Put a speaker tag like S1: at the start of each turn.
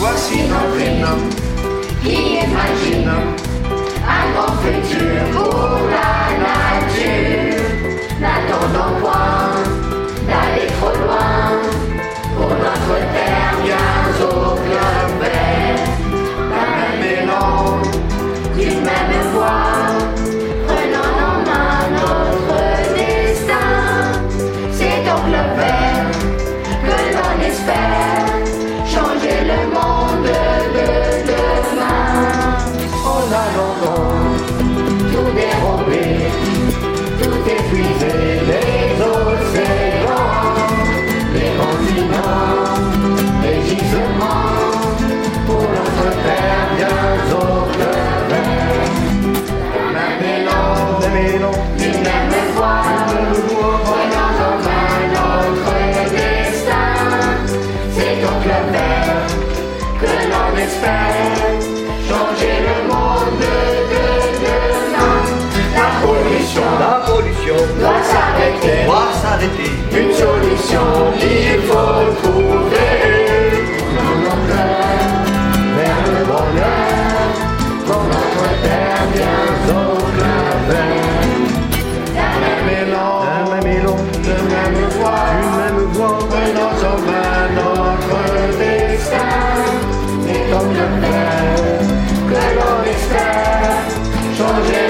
S1: voici notre hymne. Qui est ma hymne, un its barrel. São